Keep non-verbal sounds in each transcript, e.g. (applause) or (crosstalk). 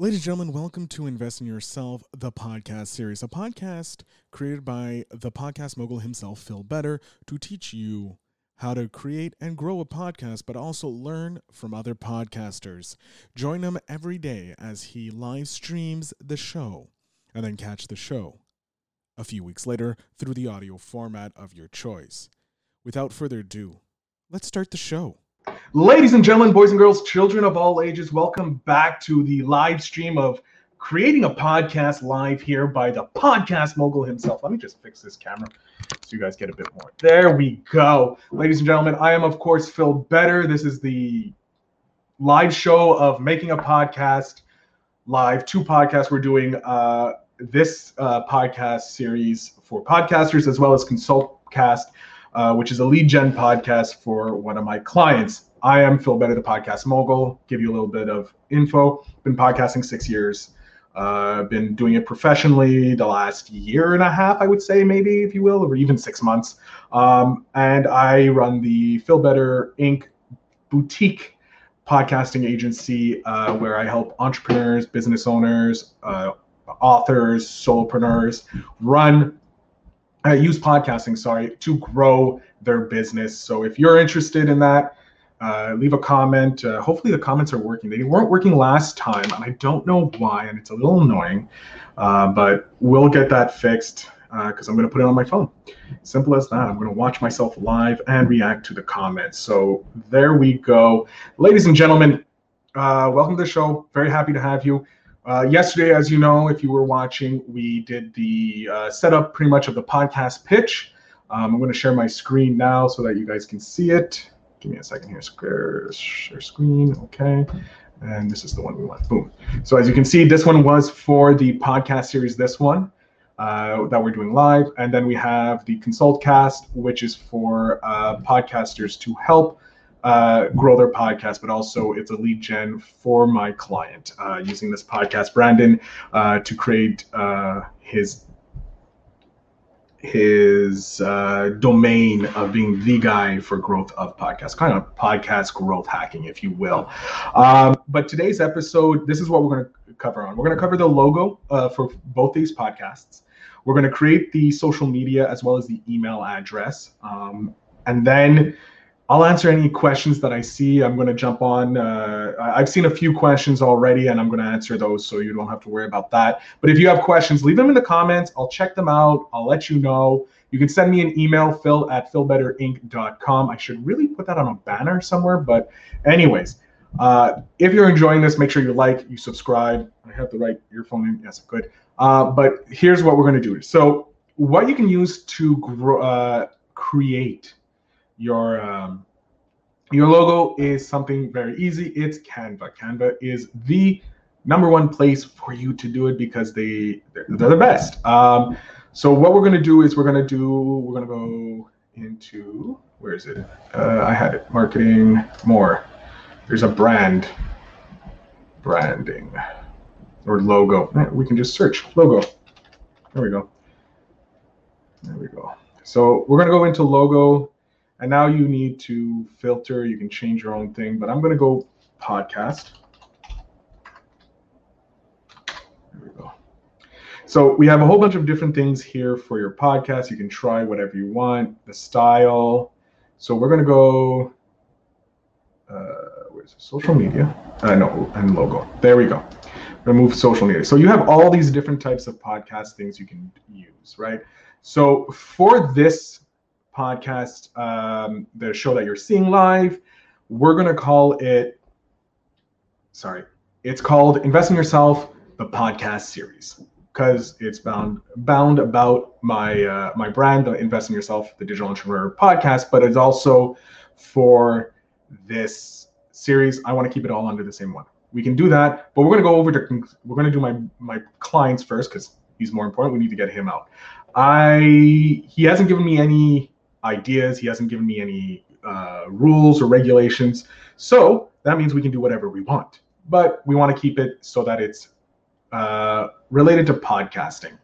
Ladies and gentlemen, welcome to Invest in Yourself, the podcast series, a podcast created by the podcast mogul himself, Phil Better, to teach you how to create and grow a podcast, but also learn from other podcasters. Join him every day as he live streams the show, and then catch the show a few weeks later through the audio format of your choice. Without further ado, let's start the show. Ladies and gentlemen, boys and girls, children of all ages, welcome back to the live stream of creating a podcast live here by the podcast mogul himself. Let me just fix this camera so you guys get a bit more. There we go. Ladies and gentlemen, I am, of course, Phil Better. This is the live show of making a podcast live, two podcasts. We're doing uh, this uh, podcast series for podcasters as well as Consultcast uh, which is a lead gen podcast for one of my clients. I am Phil Better, the podcast mogul. Give you a little bit of info. Been podcasting six years. Uh, been doing it professionally the last year and a half, I would say, maybe if you will, or even six months. Um, and I run the Phil Better Inc. boutique podcasting agency uh, where I help entrepreneurs, business owners, uh, authors, solopreneurs run uh, use podcasting, sorry, to grow their business. So if you're interested in that, uh, leave a comment. Uh, hopefully the comments are working. They weren't working last time, and I don't know why, and it's a little annoying. Uh, but we'll get that fixed because uh, I'm going to put it on my phone. Simple as that. I'm going to watch myself live and react to the comments. So there we go, ladies and gentlemen. Uh, welcome to the show. Very happy to have you. Uh, yesterday, as you know, if you were watching, we did the uh, setup pretty much of the podcast pitch. Um, I'm going to share my screen now so that you guys can see it. Give me a second here. Share, share screen. Okay. And this is the one we want. Boom. So as you can see, this one was for the podcast series, this one uh, that we're doing live. And then we have the consult cast, which is for uh, podcasters to help uh, grow their podcast, but also it's a lead gen for my client uh, using this podcast, Brandon, uh, to create uh, his his uh, domain of being the guy for growth of podcasts, kind of podcast growth hacking, if you will. Um, but today's episode, this is what we're going to cover on. We're going to cover the logo uh, for both these podcasts. We're going to create the social media as well as the email address, um, and then I'll answer any questions that I see. I'm going to jump on. Uh, I've seen a few questions already, and I'm going to answer those, so you don't have to worry about that. But if you have questions, leave them in the comments. I'll check them out. I'll let you know. You can send me an email, phil at philbetterinc.com. I should really put that on a banner somewhere. But, anyways, uh, if you're enjoying this, make sure you like, you subscribe. I have the right earphone in. Yes, good. Uh, but here's what we're going to do. So, what you can use to grow, uh, create your um, your logo is something very easy. It's Canva. Canva is the number one place for you to do it because they they're, they're the best. Um, so what we're gonna do is we're gonna do we're gonna go into where is it? Uh, I had it marketing more. There's a brand branding or logo. We can just search logo. There we go. There we go. So we're gonna go into logo and now you need to filter. You can change your own thing, but I'm going to go podcast. There we go. So we have a whole bunch of different things here for your podcast. You can try whatever you want, the style. So we're going to go, uh, where's it? social media? Uh, no, and logo. There we go. Remove social media. So you have all these different types of podcast things you can use, right? So for this podcast, um, the show that you're seeing live. We're going to call it, sorry, it's called Invest in Yourself, the podcast series, because it's bound bound about my uh, my brand, the Invest in Yourself, the Digital Entrepreneur podcast, but it's also for this series. I want to keep it all under the same one. We can do that, but we're going to go over to we're going to do my my clients first because he's more important. We need to get him out. I he hasn't given me any ideas. He hasn't given me any uh, rules or regulations. So that means we can do whatever we want. But we want to keep it so that it's uh, related to podcasting.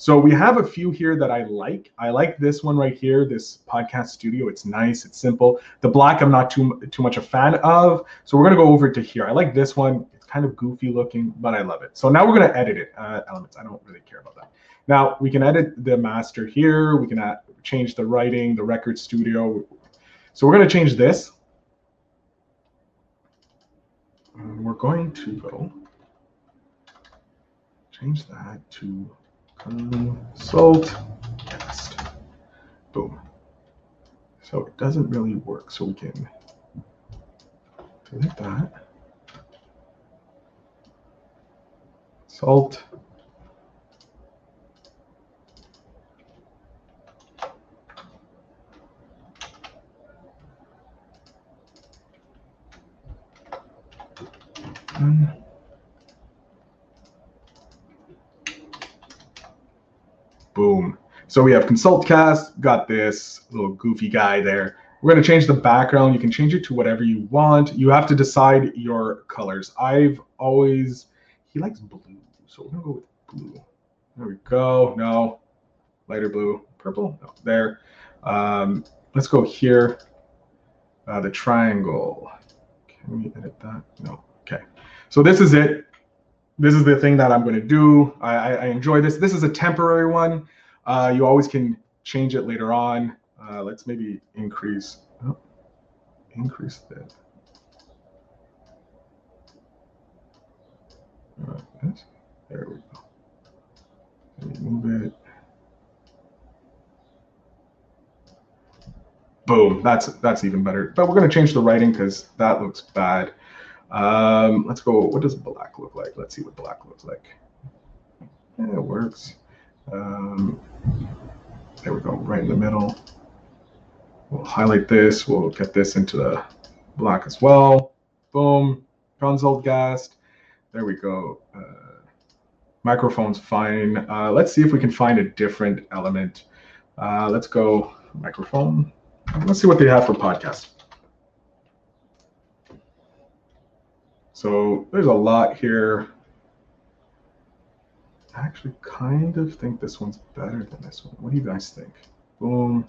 So we have a few here that I like. I like this one right here, this podcast studio. It's nice, it's simple. The black I'm not too too much a fan of. So we're gonna go over to here. I like this one. It's kind of goofy looking, but I love it. So now we're going to edit it. Uh, elements. I don't really care about that. Now we can edit the master here. We can add, change the writing, the record studio. So we're going to change this. And we're going to go change that to consult cast. Boom. So it doesn't really work. So we can delete that. Salt. Um, boom. So we have consult cast, got this little goofy guy there. We're going to change the background. You can change it to whatever you want. You have to decide your colors. I've always, he likes blue. So we're going to go with blue. There we go. No, lighter blue, purple. No, there. Um, let's go here. Uh, the triangle. Can we edit that? No. So this is it. This is the thing that I'm going to do. I, I, enjoy this. This is a temporary one. Uh, you always can change it later on. Uh, let's maybe increase, oh, increase that. Yes. There we go. Move it. Boom. That's that's even better. But we're gonna change the writing because that looks bad. Um, let's go. What does black look like? Let's see what black looks like. Yeah, it works. Um, there we go, right in the middle. We'll highlight this. We'll get this into the black as well. Boom. ConsultCast. There we go. Uh, microphone's fine. Uh, let's see if we can find a different element. Uh, let's go microphone. Let's see what they have for podcast. So there's a lot here. I actually kind of think this one's better than this one. What do you guys think? Boom.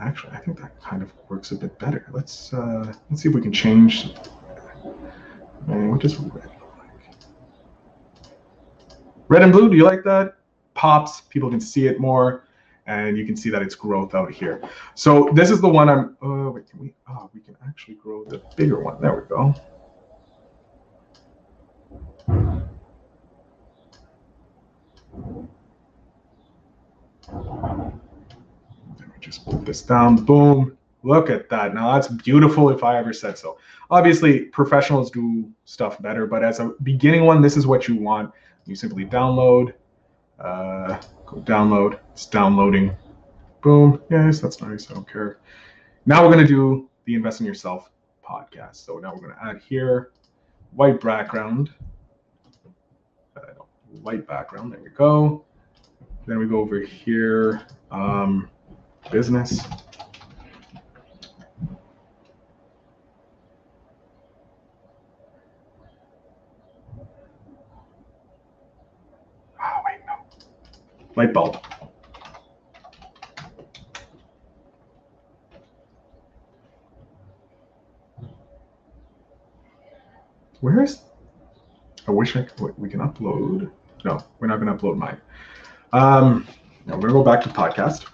Actually, I think that kind of works a bit better. Let's uh, let's see if we can change. Man, what does red look like? Red and blue. Do you like that? Pops. People can see it more and you can see that it's growth out here. So this is the one I'm, oh, wait, can we, oh, we can actually grow the bigger one. There we go. Let me just put this down, boom. Look at that. Now that's beautiful if I ever said so. Obviously, professionals do stuff better, but as a beginning one, this is what you want. You simply download, uh, go download. It's downloading. Boom. Yes, that's nice. I don't care. Now we're going to do the Invest in Yourself podcast. So now we're going to add here white background. White background. There we go. Then we go over here, um, business. No. Light bulb. Where is? I wish I could. We can upload. No, we're not going to upload mine. Um, no, we're going to go back to podcast.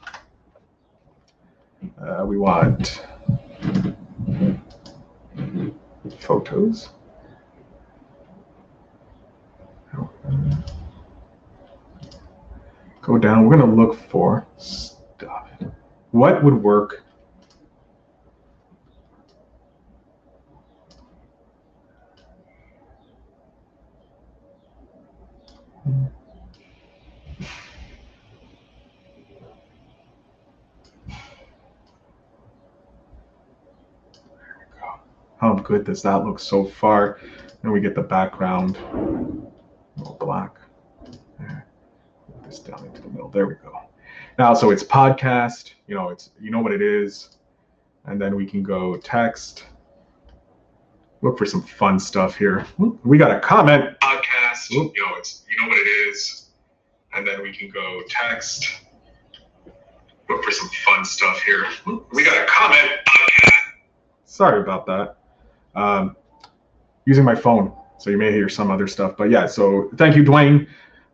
Uh, we want photos. Go down. We're going to look for stuff. What would work? How good does that look so far? And we get the background, black. There. This down into the middle. There we go. Now, so it's podcast. You know, it's you know what it is, and then we can go text. Look for some fun stuff here. We got a comment. Podcast. You know, it's you know what it is, and then we can go text. Look for some fun stuff here. We got a comment. Sorry about that. Um, using my phone, so you may hear some other stuff. But yeah, so thank you, Dwayne.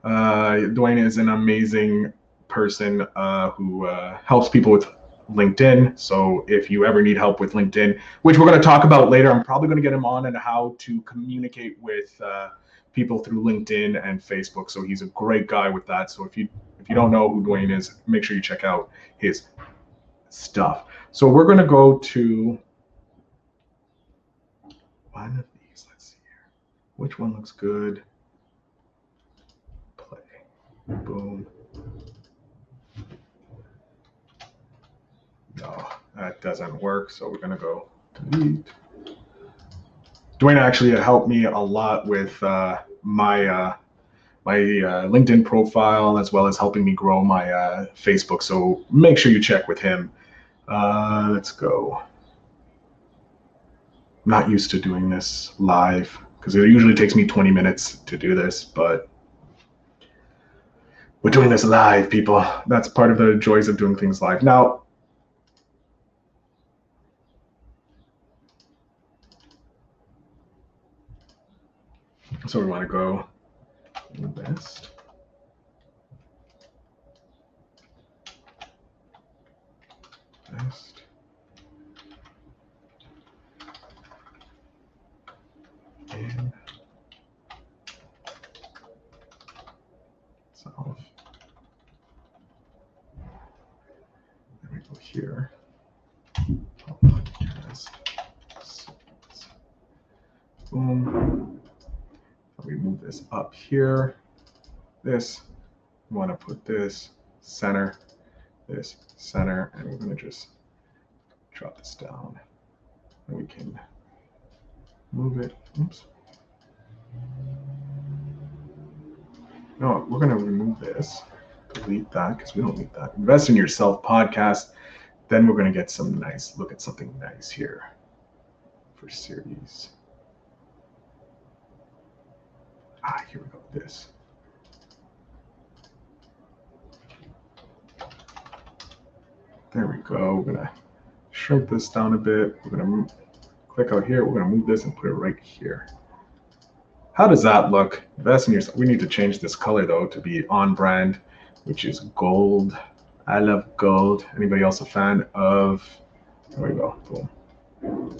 Uh, Dwayne is an amazing person uh, who uh, helps people with LinkedIn. So if you ever need help with LinkedIn, which we're going to talk about later, I'm probably going to get him on and how to communicate with uh, people through LinkedIn and Facebook. So he's a great guy with that. So if you if you don't know who Dwayne is, make sure you check out his stuff. So we're going to go to one of these. Let's see here. Which one looks good? Play. Boom. No, that doesn't work. So we're going to go delete. Dwayne actually helped me a lot with uh, my uh, my uh, LinkedIn profile as well as helping me grow my uh, Facebook. So make sure you check with him. Uh, let's go. Not used to doing this live because it usually takes me 20 minutes to do this, but we're doing this live, people. That's part of the joys of doing things live. Now, So we want to go best. Best. And self. Then we go here. Podcast. Boom we move this up here, this, we want to put this center, this center, and we're going to just drop this down. And we can move it. Oops. No, we're going to remove this, delete that because we don't need that. Invest in yourself podcast. Then we're going to get some nice, look at something nice here for series. Ah, here we go. This. There we go. We're gonna shrink this down a bit. We're gonna click out here. We're gonna move this and put it right here. How does that look? Invest in. We need to change this color though to be on brand, which is gold. I love gold. Anybody else a fan of? There we go. Boom.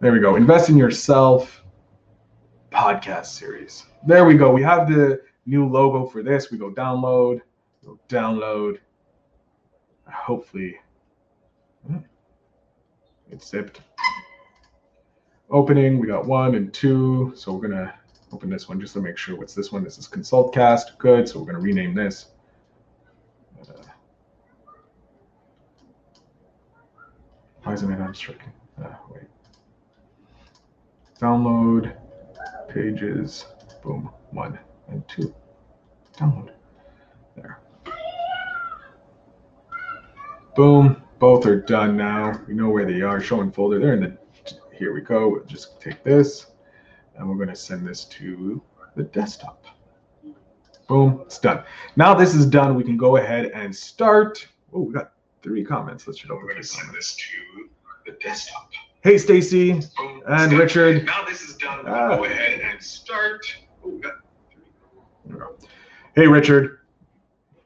There we go. Invest in yourself podcast series. There we go. We have the new logo for this. We go download, go download. Hopefully, hmm, it's zipped. Opening, we got one and two. So we're gonna open this one just to make sure. What's this one? This is ConsultCast. Good. So we're gonna rename this. Why is it not unstricken? Uh, wait. Download pages, boom, one and two. Download. There. Boom, both are done now. We know where they are, showing folder. They're in the, here we go. We'll just take this and we're gonna send this to the desktop. Boom, it's done. Now this is done, we can go ahead and start. Oh, we got three comments. Let's should open We're gonna send this to the desktop. Hey, Stacy and Richard. Now this is done. Ah. go ahead and start. Ooh, hey, Richard.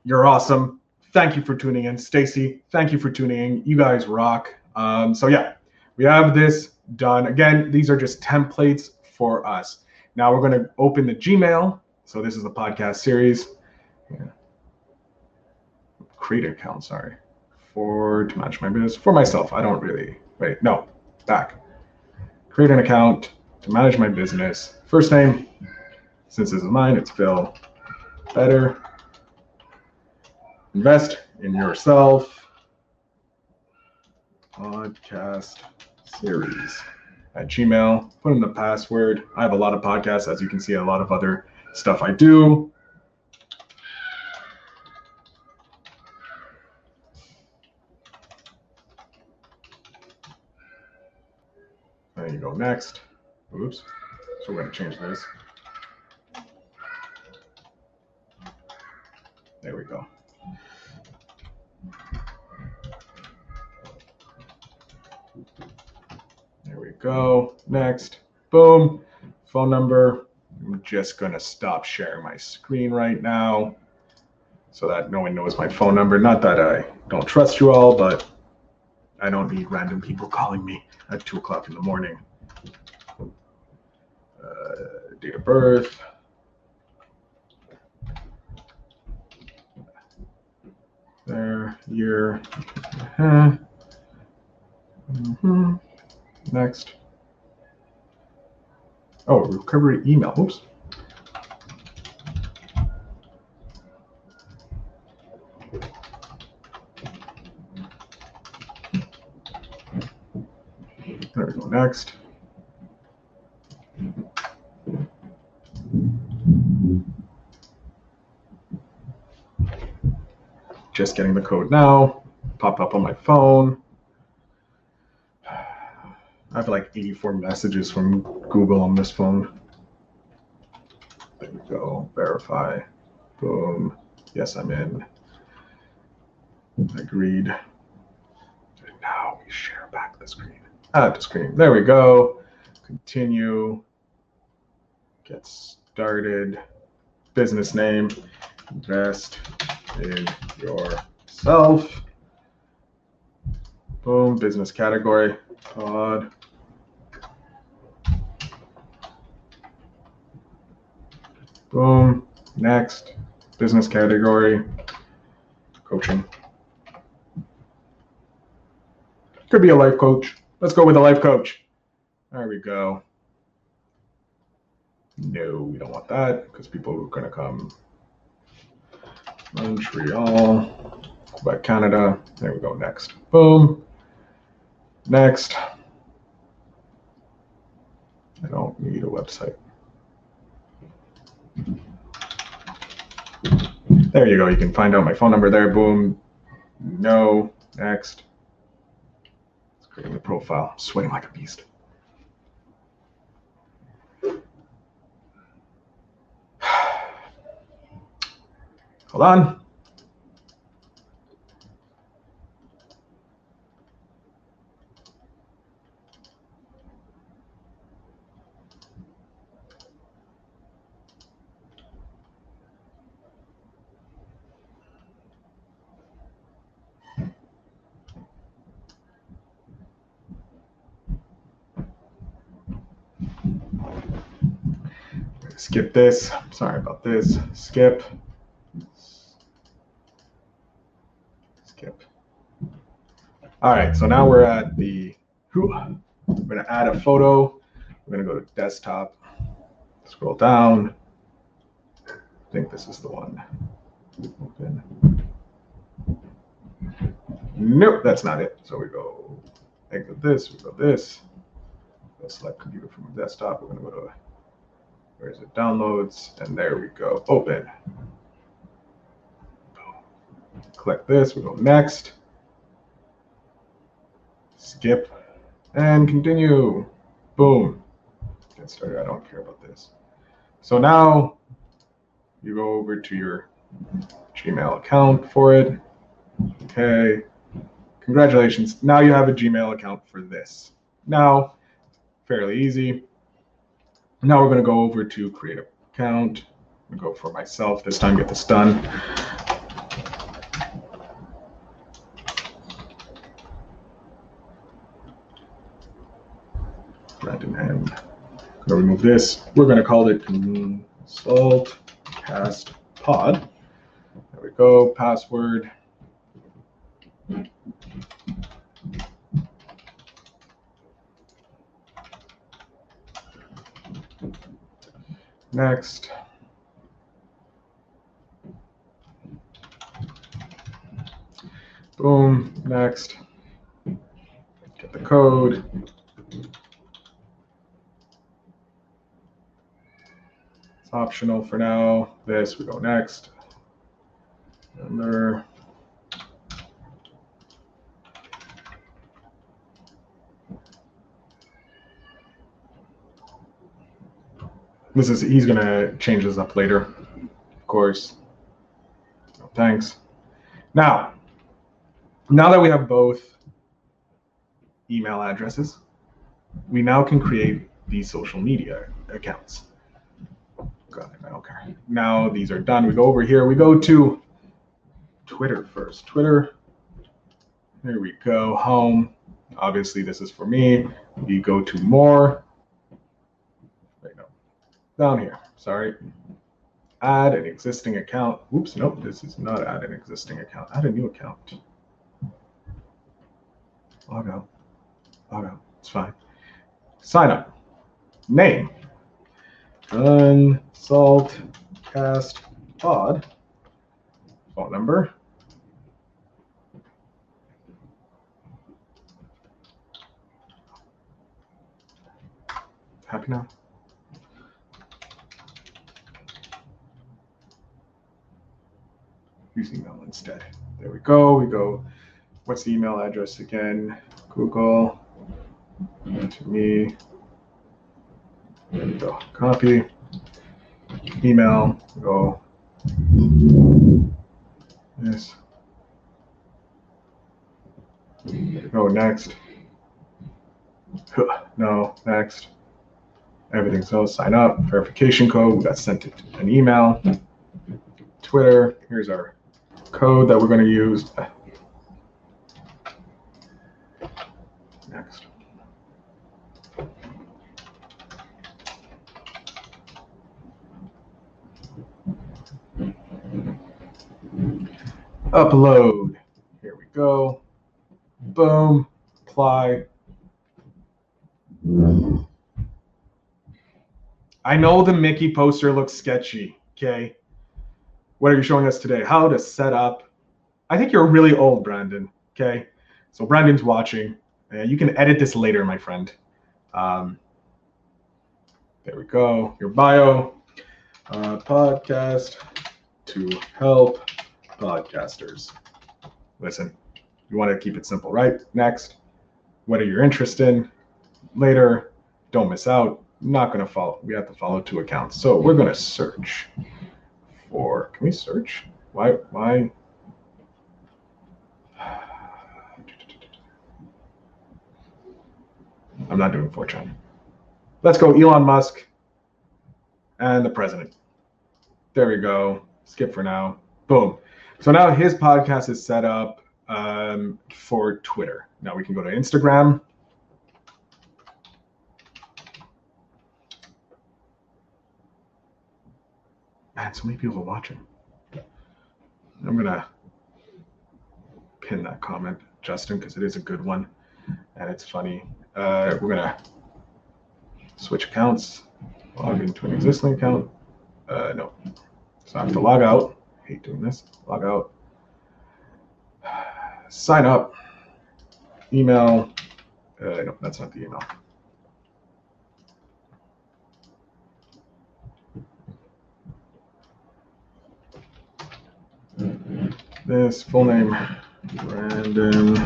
You're awesome. Thank you for tuning in. Stacy, thank you for tuning in. You guys rock. Um, so yeah, we have this done. Again, these are just templates for us. Now we're going to open the Gmail. So this is the podcast series. Yeah. Create account, sorry. For to manage my business. For myself. I don't really wait. No, back. Create an account to manage my business. First name, since this is mine, it's Phil. Better. Invest in yourself. Podcast series at Gmail. Put in the password. I have a lot of podcasts, as you can see, a lot of other stuff I do. next. Oops. So we're going to change this. There we go. There we go. Next. Boom. Phone number. I'm just going to stop sharing my screen right now so that no one knows my phone number. Not that I don't trust you all, but I don't need random people calling me at 2 o'clock in the morning. Uh, date of birth. There, year. Uh-huh. Mhm. Next. Oh, recovery email. Oops. There we go. Next. Just getting the code now. Pop up on my phone. I have like 84 messages from Google on this phone. There we go. Verify. Boom. Yes, I'm in. Agreed. And now we share back the screen. Ah, the screen. There we go. Continue. Get started. Business name. Invest in yourself. Boom. Business category. Pod. Boom. Next. Business category. Coaching. Could be a life coach. Let's go with a life coach. There we go. No, we don't want that because people are going to come. Montreal, Quebec, Canada. There we go. Next. Boom. Next. I don't need a website. There you go. You can find out my phone number there. Boom. No. Next. Let's create the profile. I'm sweating like a beast. Hold on. Skip this. Sorry about this. Skip. All right, so now we're at the, whew, we're gonna add a photo. We're gonna go to desktop, scroll down. I think this is the one. Open. Nope, that's not it. So we go exit this, we go this. Go select computer from desktop. We're gonna go to where is it? Downloads, and there we go. Open. Click this, we go next. Skip and continue. Boom. Get started. I don't care about this. So now you go over to your Gmail account for it. Okay. Congratulations. Now you have a Gmail account for this. Now, fairly easy. Now we're going to go over to create account. To go for myself this time, get this done. Random M. Going to remove this. We're going to call it consult cast pod. There we go. Password. Next. Boom, next. Get the code. Optional for now. This, we go next. Number. This is, he's gonna change this up later, of course. Thanks. Now, now that we have both email addresses, we now can create these social media accounts. Care. Now these are done. We go over here. We go to Twitter first. Twitter. There we go. Home. Obviously, this is for me. We go to more. Wait, no. Down here. Sorry. Add an existing account. Oops, nope. This is not add an existing account. Add a new account. Log out. Log out. It's fine. Sign up. Name. Um, Consult cast pod. Phone number. Happy now? Use email instead. There we go. We go. What's the email address again? Google. To me. There we go. Copy. Email. Go. Yes. Go next. No, next. Everything so sign up, verification code, we got sent it an email. Twitter, here's our code that we're going to use. Next. Upload. Here we go. Boom. Apply. I know the Mickey poster looks sketchy. Okay. What are you showing us today? How to set up. I think you're really old, Brandon. Okay. So Brandon's watching. Uh, you can edit this later, my friend. Um, there we go. Your bio. Uh, podcast to help podcasters. Listen, you want to keep it simple, right? Next. What are your interests in? Later. Don't miss out not going to follow. We have to follow two accounts. So we're going to search for, can we search? Why, why? I'm not doing 4chan. Let's go Elon Musk and the president. There we go. Skip for now. Boom. So now his podcast is set up um, for Twitter. Now we can go to Instagram. Man, so many people are watching. I'm gonna pin that comment, Justin, because it is a good one and it's funny. Uh, we're gonna switch accounts, log into an existing account. Uh, no, so I have to log out. Hate doing this. Log out. Sign up. Email. Uh, no, that's not the email. This full name, Brandon,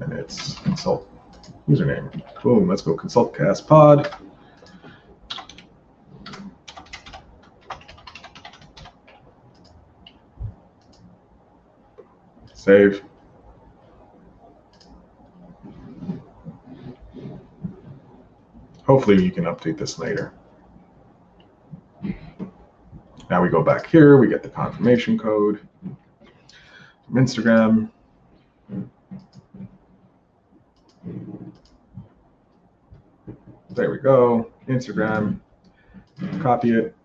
and it's consult username. Boom, let's go consult cast pod. Save. Hopefully you can update this later. Now we go back here, we get the confirmation code from Instagram. There we go, Instagram, copy it.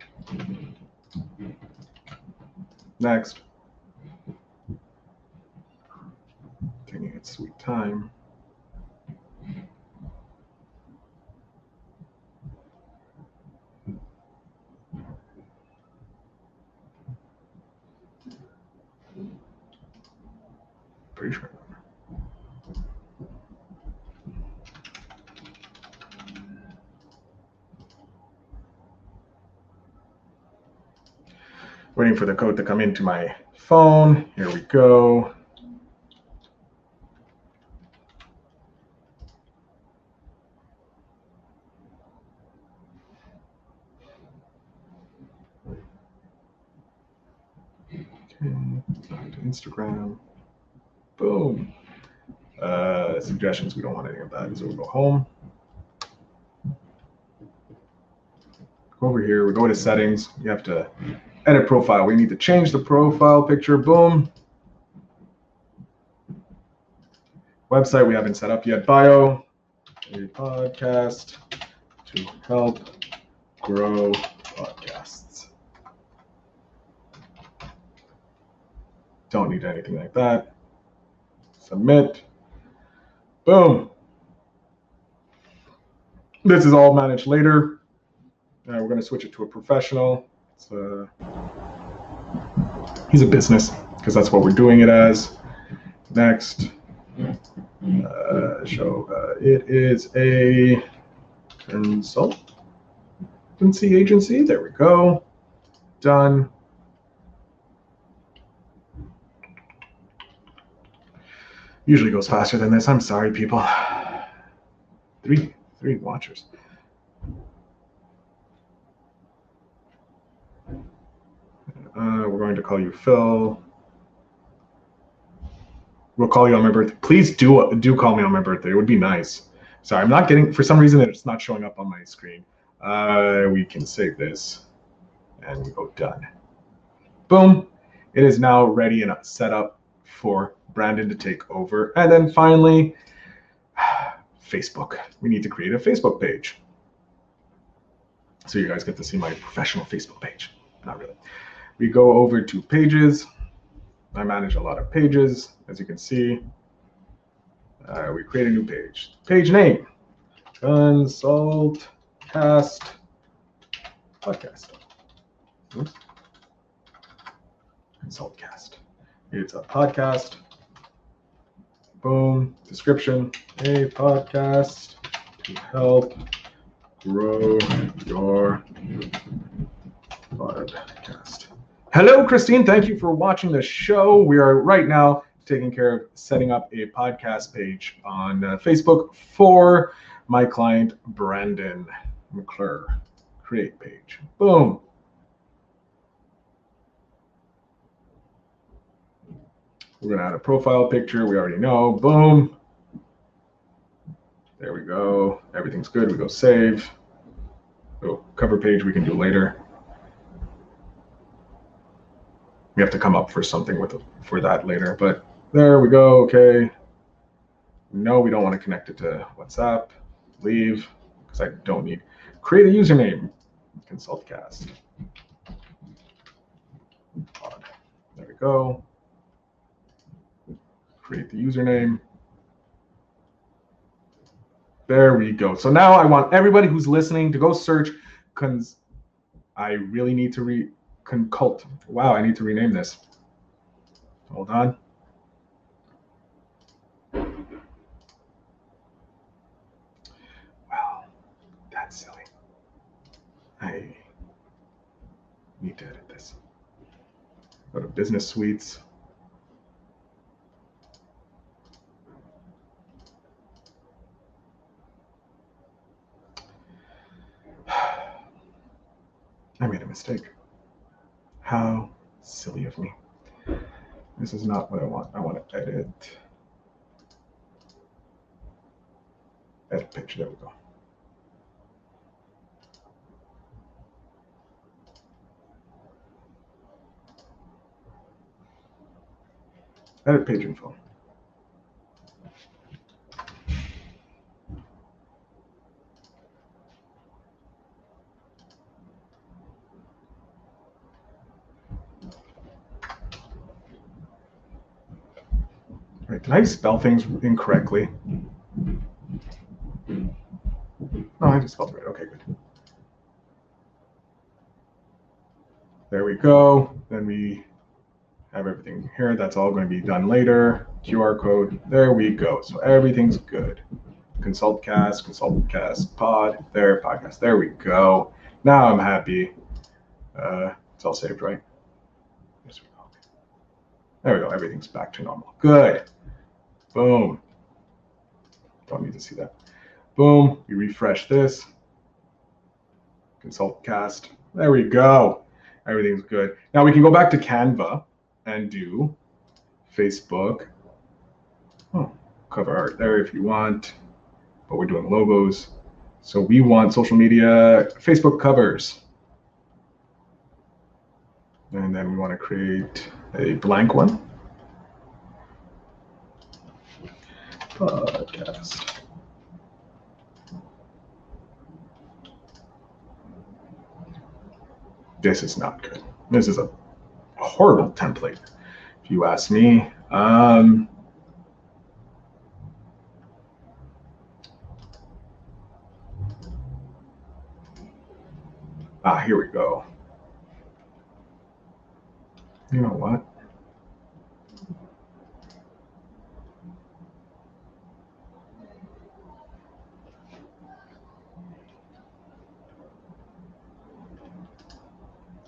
Next. Its sweet time. Pretty sure. Waiting for the code to come into my phone. Here we go. Okay, back to Instagram. Boom. Uh, suggestions, we don't want any of that. So we'll go home. Go over here, we go to settings. You have to edit profile. We need to change the profile picture. Boom. Website we haven't set up yet. Bio, a podcast to help grow podcasts. Don't need anything like that. Submit. Boom. This is all managed later. Uh, we're going to switch it to a professional. A, he's a business because that's what we're doing it as. Next. Uh, show uh, it is a consultancy agency. There we go. Done. Usually goes faster than this. I'm sorry, people. (sighs) Three, three watchers. Uh, we're going to call you Phil. We'll call you on my birthday. Please do do call me on my birthday. It would be nice. Sorry, I'm not getting for some reason it's not showing up on my screen. Uh, we can save this and we go done. Boom. It is now ready and set up for Brandon to take over. And then finally, (sighs) Facebook. We need to create a Facebook page. So you guys get to see my professional Facebook page. Not really. We go over to pages. I manage a lot of pages, as you can see. Uh, we create a new page. Page name, Consult Cast Podcast. Oops. Consultcast. It's a podcast. Boom. Description. A podcast to help grow your podcast. Hello, Christine. Thank you for watching the show. We are right now taking care of setting up a podcast page on uh, Facebook for my client, Brandon McClure. Create page. Boom. We're going to add a profile picture. We already know. Boom. There we go. Everything's good. We go save. Oh, cover page we can do later. We have to come up for something with for that later. But there we go. Okay. No, we don't want to connect it to WhatsApp. Leave because I don't need. Create a username. Consultcast. There we go create the username. There we go. So now I want everybody who's listening to go search cons I really need to re concult. Wow, I need to rename this. Hold on. Wow, that's silly. I need to edit this. Go to business suites. I made a mistake. How silly of me. This is not what I want. I want to edit. Edit picture. There we go. Edit page info. Did I spell things incorrectly? No, I just spelled it right. Okay, good. There we go. Then we have everything here. That's all going to be done later. QR code. There we go. So everything's good. Consultcast, Consultcast, Pod, there, podcast. There we go. Now I'm happy. Uh, it's all saved, right? There we go. Everything's back to normal. Good. Boom. Don't need to see that. Boom. We refresh this. Consult cast. There we go. Everything's good. Now we can go back to Canva and do Facebook. Oh, cover art there if you want, but we're doing logos. So we want social media, Facebook covers. And then we want to create a blank one. Podcast. This is not good. This is a horrible template, if you ask me. Um, ah, here we go. You know what?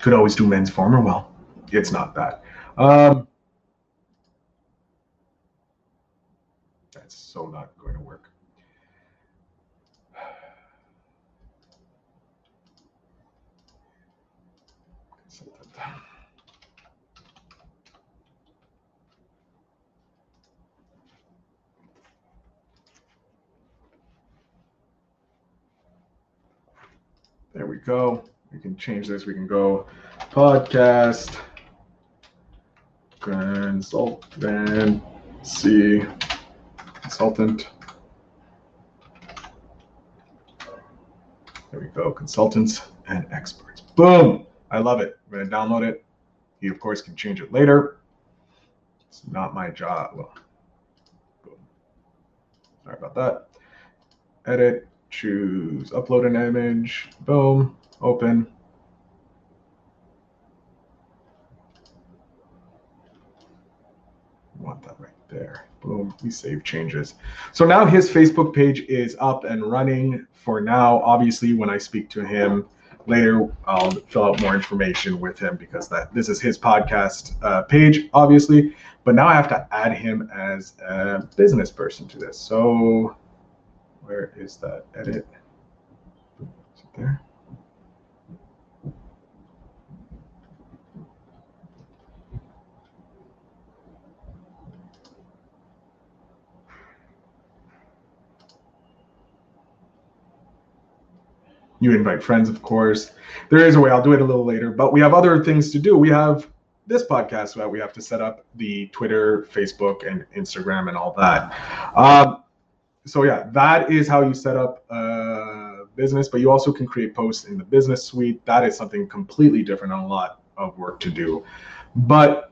Could always do men's former. Well, it's not that. Um, that's so not going to work. There we go. We can change this. We can go podcast consultant C consultant. There we go. Consultants and experts. Boom. I love it. I'm going to download it. You, of course, can change it later. It's not my job. Well. Sorry about that. Edit, choose, upload an image. Boom. Open. want that right there. Boom, we save changes. So now his Facebook page is up and running for now. Obviously, when I speak to him later, I'll fill out more information with him because that this is his podcast uh, page, obviously. But now I have to add him as a business person to this. So where is that edit? Is there? You invite friends, of course. There is a way. I'll do it a little later, but we have other things to do. We have this podcast that we have to set up the Twitter, Facebook, and Instagram, and all that. Um, so yeah, that is how you set up a business. But you also can create posts in the business suite. That is something completely different and a lot of work to do. But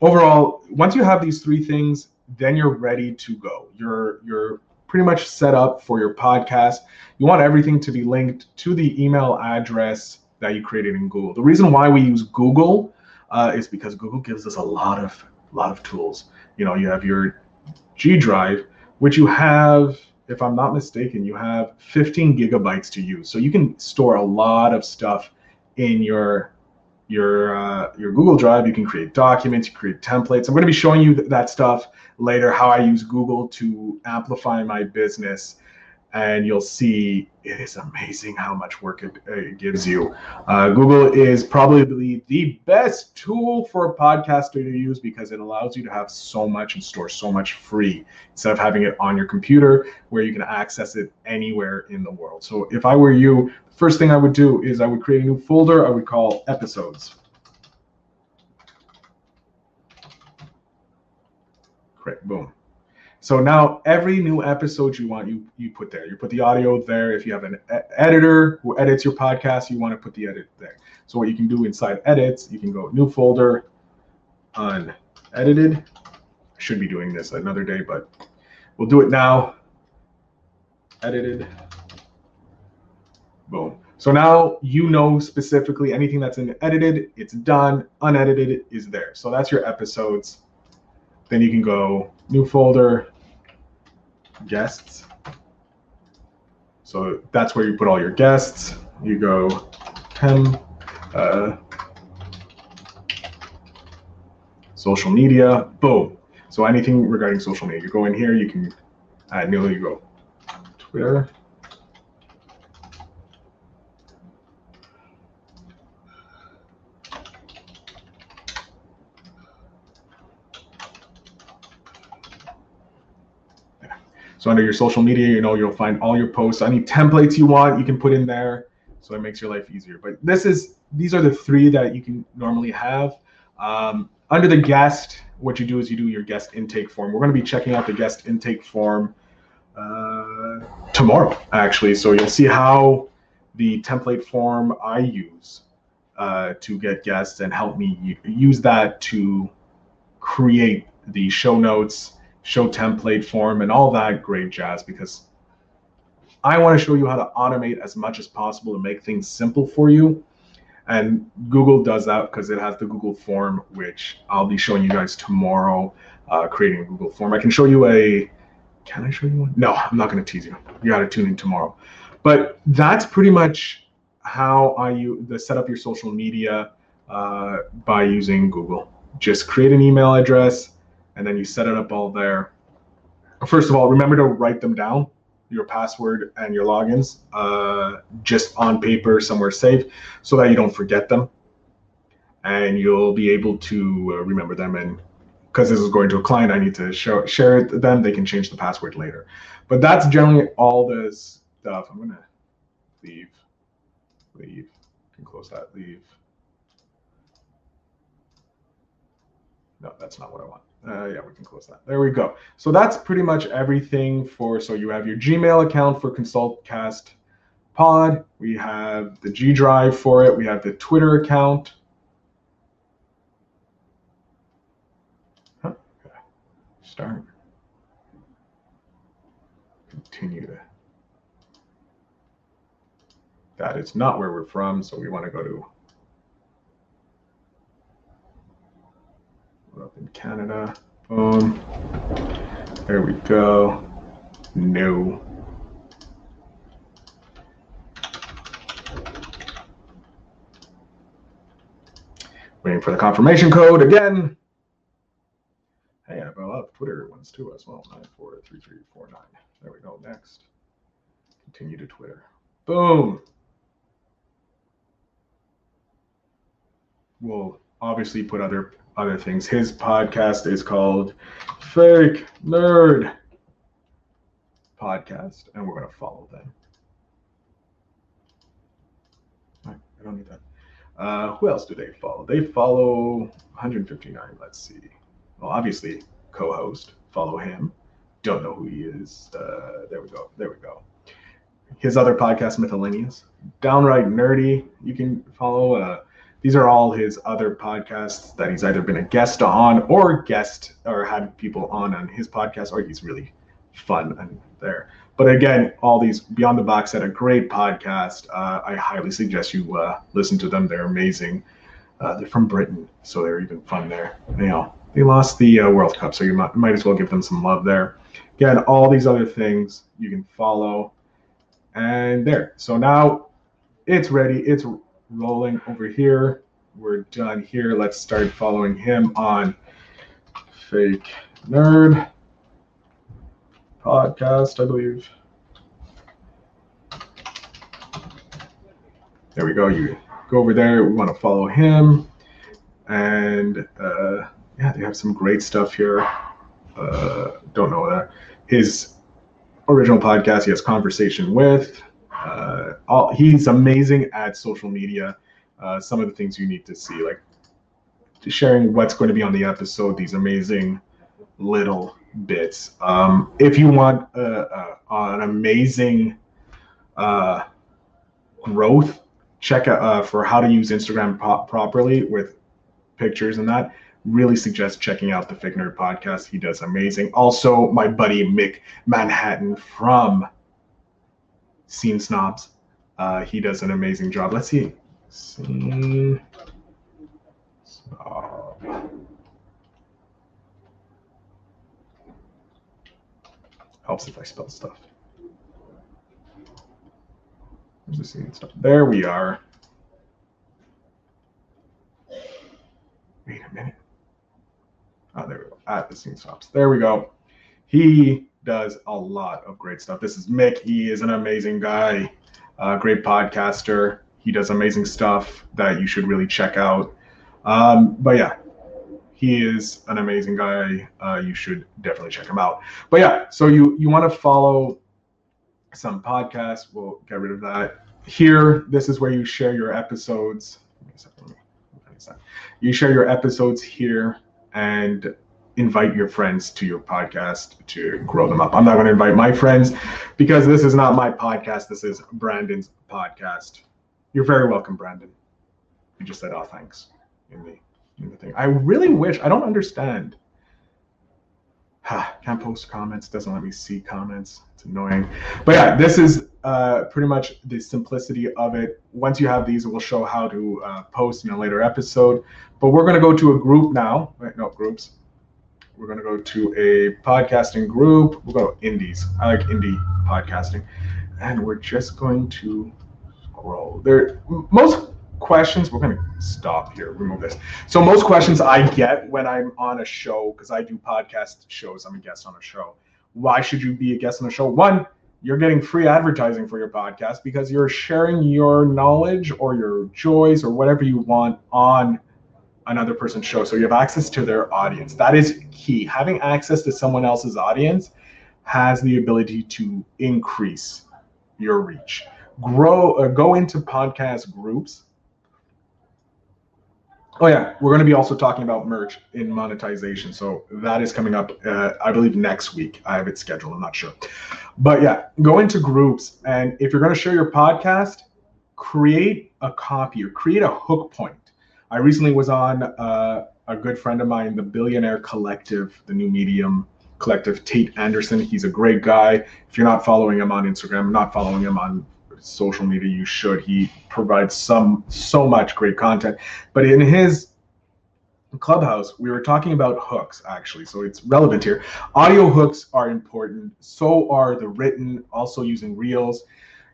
overall, once you have these three things, then you're ready to go. You're you're pretty much set up for your podcast. You want everything to be linked to the email address that you created in Google. The reason why we use Google uh, is because Google gives us a lot of lot of tools. You know, you have your G Drive, which you have, if I'm not mistaken, you have 15 gigabytes to use. So you can store a lot of stuff in your your uh, your Google Drive. You can create documents, you create templates. I'm going to be showing you th- that stuff later how I use Google to amplify my business. And you'll see it is amazing how much work it, it gives you. Uh, Google is probably the best tool for a podcaster to use because it allows you to have so much and store so much free instead of having it on your computer where you can access it anywhere in the world. So if I were you, first thing I would do is I would create a new folder I would call episodes. Great, boom. So now every new episode you want, you you put there. You put the audio there. If you have an e- editor who edits your podcast, you want to put the edit there. So what you can do inside edits, you can go new folder, unedited. I should be doing this another day, but we'll do it now. Edited. Boom. So now you know specifically anything that's in edited, it's done. Unedited is there. So that's your episodes. Then you can go new folder, guests. So that's where you put all your guests. You go Ken, uh, social media, boom. So anything regarding social media, you go in here, you can add new, you go Twitter. So under your social media, you know, you'll find all your posts. Any templates you want, you can put in there. So it makes your life easier. But this is these are the three that you can normally have. Um, under the guest, what you do is you do your guest intake form. We're going to be checking out the guest intake form uh, tomorrow, actually. So you'll see how the template form I use uh, to get guests and help me use that to create the show notes, show template form, and all that great jazz because I want to show you how to automate as much as possible to make things simple for you. And Google does that because it has the Google form, which I'll be showing you guys tomorrow, uh, creating a Google form. I can show you a, can I show you one? No, I'm not going to tease you. You got to tune in tomorrow. But that's pretty much how I use the set up your social media uh, by using Google. Just create an email address and then you set it up all there. First of all, remember to write them down your password and your logins uh, just on paper somewhere safe so that you don't forget them. And you'll be able to uh, remember them and because this is going to a client i need to show, share it to them they can change the password later. But that's generally all the stuff. I'm gonna leave leave can close that leave. No that's not what i want uh, yeah, we can close that. There we go. So that's pretty much everything for, so you have your Gmail account for ConsultCast Pod. We have the G Drive for it. We have the Twitter account. Huh? Okay. Start. Continue to. That is not where we're from, so we want to go to up in Canada. Boom. There we go. No. Waiting for the confirmation code again. Hey, I love Twitter ones too as well. 943349. There we go. Next. Continue to Twitter. Boom. We'll obviously put other other things. His podcast is called Fake Nerd Podcast, and we're going to follow them. I don't need that. Uh, who else do they follow? They follow 159. Let's see. Well, obviously, co host. Follow him. Don't know who he is. Uh, there we go. There we go. His other podcast, Mytholinius. Downright nerdy. You can follow. Uh, these are all his other podcasts that he's either been a guest on or guest or had people on on his podcast, or he's really fun and there. But again, all these Beyond the Box had a great podcast. Uh, I highly suggest you uh, listen to them. They're amazing. Uh, they're from Britain, so they're even fun there. Know, they lost the uh, World Cup, so you might, might as well give them some love there. Again, all these other things you can follow, and there. So now it's ready. It's rolling over here. We're done here. Let's start following him on Fake Nerd Podcast, I believe. There we go. You go over there. We want to follow him. And uh, yeah, they have some great stuff here. Uh, don't know that. His original podcast, he has Conversation with. Uh, all, he's amazing at social media. Uh, some of the things you need to see, like sharing what's going to be on the episode, these amazing little bits. Um, if you want uh, uh, an amazing uh, growth, check out uh, for how to use Instagram pro- properly with pictures and that. Really suggest checking out the Fake Nerd podcast. He does amazing. Also, my buddy Mick Manhattan from Scene Snobs. Uh, he does an amazing job. Let's see. Scene Snob. Helps if I spell stuff. The scene? There we are. Wait a minute. Oh, there we go. At the scene stops. There we go. He does a lot of great stuff. This is Mick. He is an amazing guy, great podcaster. He does amazing stuff that you should really check out. Um, but yeah, he is an amazing guy. Uh, you should definitely check him out. But yeah, so you you want to follow some podcasts. We'll get rid of that. Here, this is where you share your episodes. You share your episodes here and invite your friends to your podcast to grow them up. I'm not going to invite my friends because this is not my podcast. This is Brandon's podcast. You're very welcome, Brandon. You just said, "Oh, thanks." In the in the thing, I really wish. I don't understand. can't post comments. Doesn't let me see comments. It's annoying. But yeah, this is uh, pretty much the simplicity of it. Once you have these, it will show how to uh, post in a later episode. But we're going to go to a group now. Right, no groups. We're going to go to a podcasting group. We'll go indies. I like indie podcasting. And we're just going to scroll. There, most questions, we're going to stop here, remove this. So, most questions I get when I'm on a show, because I do podcast shows, I'm a guest on a show. Why should you be a guest on a show? One, you're getting free advertising for your podcast because you're sharing your knowledge or your joys or whatever you want on another person's show. So you have access to their audience. That is key. Having access to someone else's audience has the ability to increase your reach. Grow, uh, go into podcast groups. Oh yeah, we're going to be also talking about merch in monetization. So that is coming up, uh, I believe next week. I have it scheduled. I'm not sure, but yeah, go into groups, and if you're going to share your podcast, create a copy or create a hook point I recently was on uh, a good friend of mine, the Billionaire Collective, the new medium collective, Tate Anderson. He's a great guy. If you're not following him on Instagram, not following him on social media, you should. He provides some so much great content. But in his Clubhouse, we were talking about hooks actually, so it's relevant here. Audio hooks are important, so are the written, also using reels.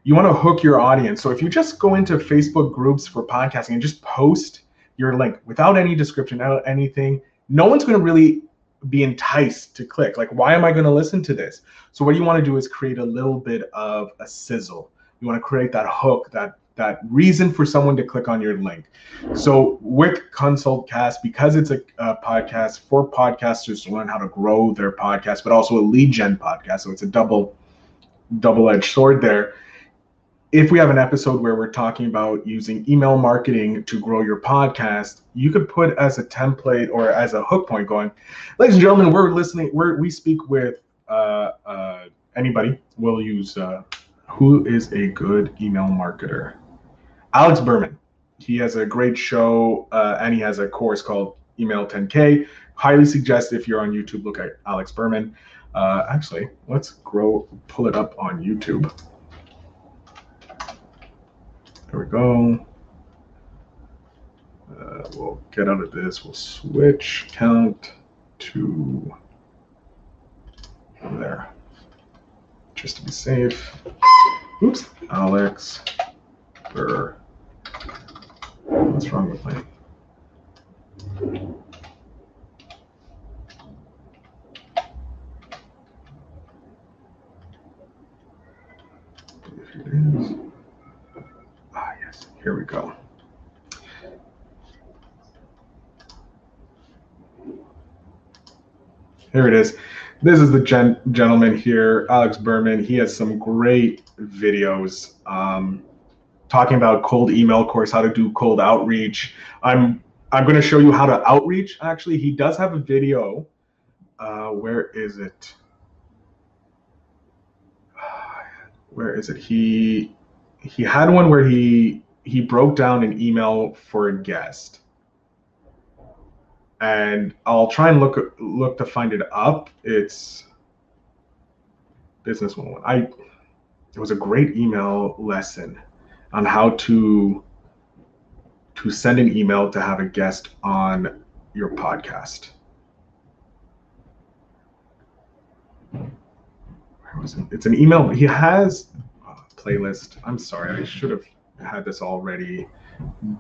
You want to hook your audience. So if you just go into Facebook groups for podcasting and just post your link without any description, without anything. No one's going to really be enticed to click. Like, why am I going to listen to this? So what you want to do is create a little bit of a sizzle. You want to create that hook, that that reason for someone to click on your link. So with Consultcast, because it's a, a, podcast for podcasters to learn how to grow their podcast, but also a lead gen podcast, so it's a double double-edged sword there if we have an episode where we're talking about using email marketing to grow your podcast, you could put as a template or as a hook point going, ladies and gentlemen, we're listening, we're, we speak with uh, uh, anybody. We'll use uh, who is a good email marketer? Alex Berman. He has a great show uh, and he has a course called Email 10K. Highly suggest if you're on YouTube, look at Alex Berman. Uh, actually, let's grow, pull it up on YouTube. There we go. Uh, we'll get out of this. We'll switch count to there, just to be safe. Oops, Alex. Burr. What's wrong with my? Here it is. Here we go. Here it is. This is the gen- gentleman here, Alex Berman. He has some great videos um, talking about cold email course, how to do cold outreach. I'm I'm going to show you how to outreach. Actually, he does have a video. Uh, where is it? (sighs) Where is it? He he had one where he he broke down an email for a guest and I'll try and look look to find it up. It's business 101. I it was a great email lesson on how to to send an email to have a guest on your podcast. It's an email. He has a playlist. I'm sorry. I should have had this already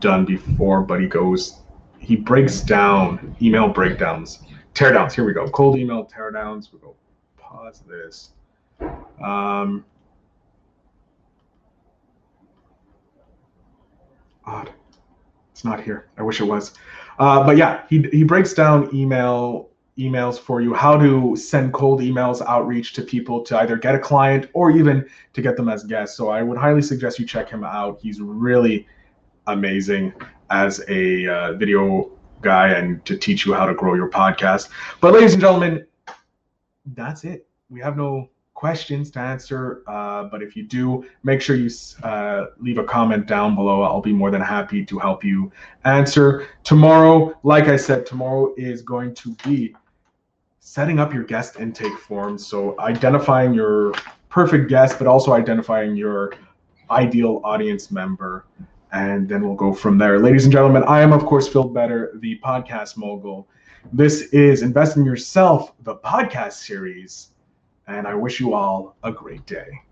done before, but he goes, he breaks down email breakdowns, teardowns. Here we go. Cold email teardowns. We go pause this. Um, odd. It's not here. I wish it was. Uh, but yeah, he he breaks down email emails for you, how to send cold emails outreach to people to either get a client or even to get them as guests. So I would highly suggest you check him out. He's really amazing as a uh, video guy and to teach you how to grow your podcast. But ladies and gentlemen, that's it. We have no questions to answer. Uh, but if you do, make sure you uh, leave a comment down below. I'll be more than happy to help you answer. Tomorrow, like I said, tomorrow is going to be setting up your guest intake forms. So identifying your perfect guest, but also identifying your ideal audience member. And then we'll go from there. Ladies and gentlemen, I am, of course, Phil Better, the podcast mogul. This is Invest in Yourself, the podcast series and I wish you all a great day.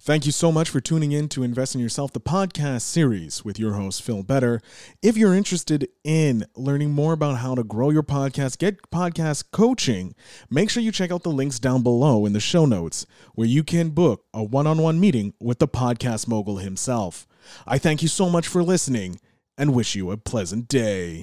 Thank you so much for tuning in to Invest in Yourself, the podcast series with your host, Phil Better. If you're interested in learning more about how to grow your podcast, get podcast coaching, make sure you check out the links down below in the show notes where you can book a one on one meeting with the podcast mogul himself. I thank you so much for listening and wish you a pleasant day.